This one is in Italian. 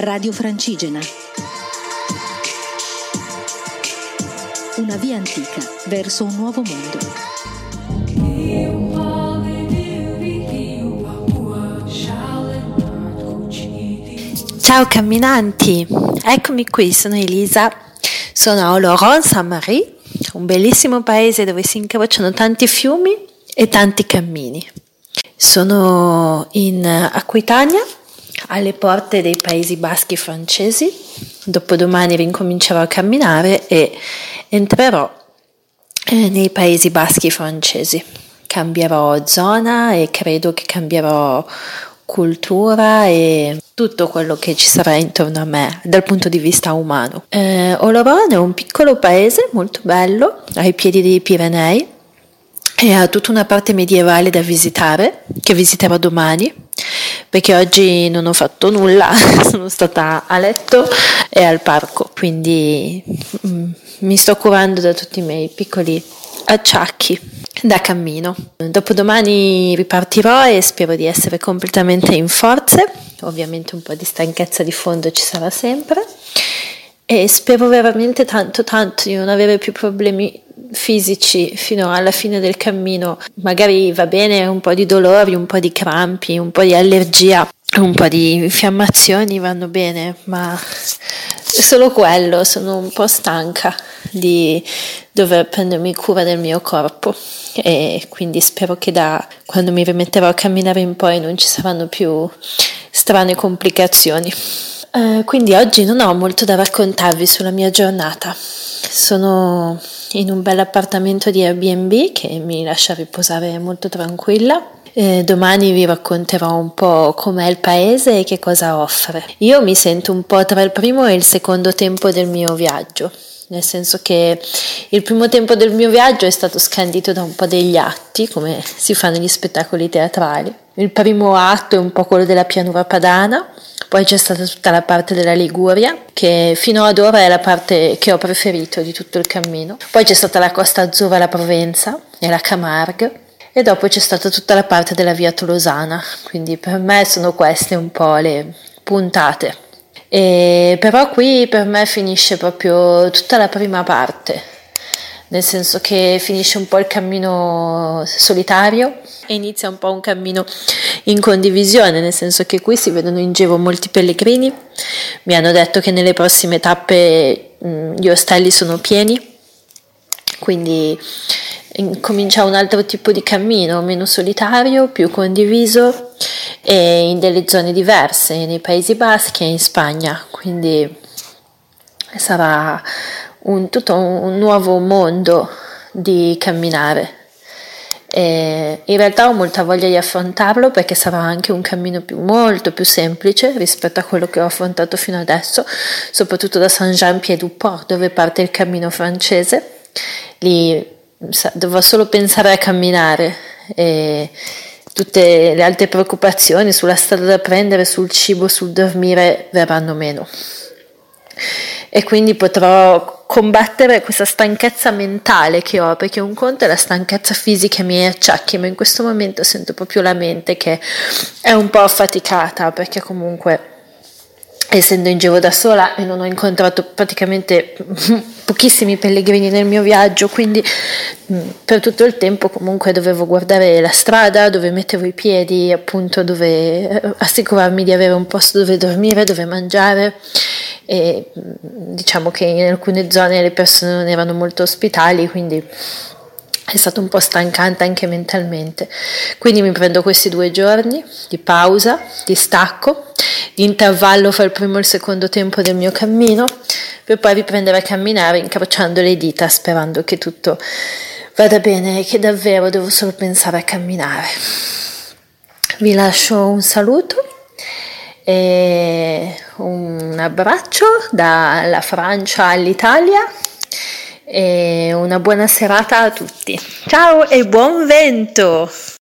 Radio Francigena. Una via antica verso un nuovo mondo. Ciao camminanti, eccomi qui, sono Elisa, sono a Oloron-Saint-Marie, un bellissimo paese dove si incrociano tanti fiumi e tanti cammini. Sono in Aquitania, alle porte dei Paesi Baschi francesi, dopodomani rincomincerò a camminare e entrerò eh, nei Paesi Baschi francesi. Cambierò zona e credo che cambierò cultura e tutto quello che ci sarà intorno a me dal punto di vista umano. Eh, Oloron è un piccolo paese molto bello ai piedi dei Pirenei e ha tutta una parte medievale da visitare che visiterò domani perché oggi non ho fatto nulla, sono stata a letto e al parco, quindi mm, mi sto curando da tutti i miei piccoli acciacchi da cammino. Dopodomani ripartirò e spero di essere completamente in forze, ovviamente un po' di stanchezza di fondo ci sarà sempre e spero veramente tanto tanto di non avere più problemi fisici fino alla fine del cammino. Magari va bene un po' di dolori, un po' di crampi, un po' di allergia, un po' di infiammazioni vanno bene, ma solo quello, sono un po' stanca di dover prendermi cura del mio corpo e quindi spero che da quando mi rimetterò a camminare in poi non ci saranno più strane complicazioni. Uh, quindi oggi non ho molto da raccontarvi sulla mia giornata. Sono in un bel appartamento di Airbnb che mi lascia riposare molto tranquilla. Eh, domani vi racconterò un po' com'è il paese e che cosa offre. Io mi sento un po' tra il primo e il secondo tempo del mio viaggio, nel senso che il primo tempo del mio viaggio è stato scandito da un po' degli atti, come si fa negli spettacoli teatrali. Il primo atto è un po' quello della pianura padana, poi c'è stata tutta la parte della Liguria, che fino ad ora è la parte che ho preferito di tutto il cammino. Poi c'è stata la Costa Azzurra, la Provenza e la Camargue. E dopo c'è stata tutta la parte della via Tolosana, quindi per me sono queste un po' le puntate. E però qui per me finisce proprio tutta la prima parte, nel senso che finisce un po' il cammino solitario e inizia un po' un cammino in condivisione, nel senso che qui si vedono in giro molti pellegrini, mi hanno detto che nelle prossime tappe mh, gli ostelli sono pieni, quindi comincia un altro tipo di cammino, meno solitario, più condiviso e in delle zone diverse, nei Paesi Baschi e in Spagna, quindi sarà un, tutto un nuovo mondo di camminare. E in realtà ho molta voglia di affrontarlo perché sarà anche un cammino più, molto più semplice rispetto a quello che ho affrontato fino adesso, soprattutto da Saint-Jean-Pied-du-Port dove parte il cammino francese. Lì dovrò solo pensare a camminare e tutte le altre preoccupazioni sulla strada da prendere, sul cibo, sul dormire verranno meno e quindi potrò combattere questa stanchezza mentale che ho, perché un conto è la stanchezza fisica e i miei acciacchi, ma in questo momento sento proprio la mente che è un po' affaticata, perché comunque essendo in giro da sola e non ho incontrato praticamente pochissimi pellegrini nel mio viaggio, quindi per tutto il tempo comunque dovevo guardare la strada, dove mettevo i piedi, appunto dove eh, assicurarmi di avere un posto dove dormire, dove mangiare e diciamo che in alcune zone le persone non erano molto ospitali, quindi è stato un po' stancante anche mentalmente. Quindi mi prendo questi due giorni di pausa, di stacco, di intervallo fra il primo e il secondo tempo del mio cammino, per poi riprendere a camminare incrociando le dita sperando che tutto vada bene e che davvero devo solo pensare a camminare. Vi lascio un saluto e un abbraccio dalla Francia all'Italia e una buona serata a tutti. Ciao e buon vento!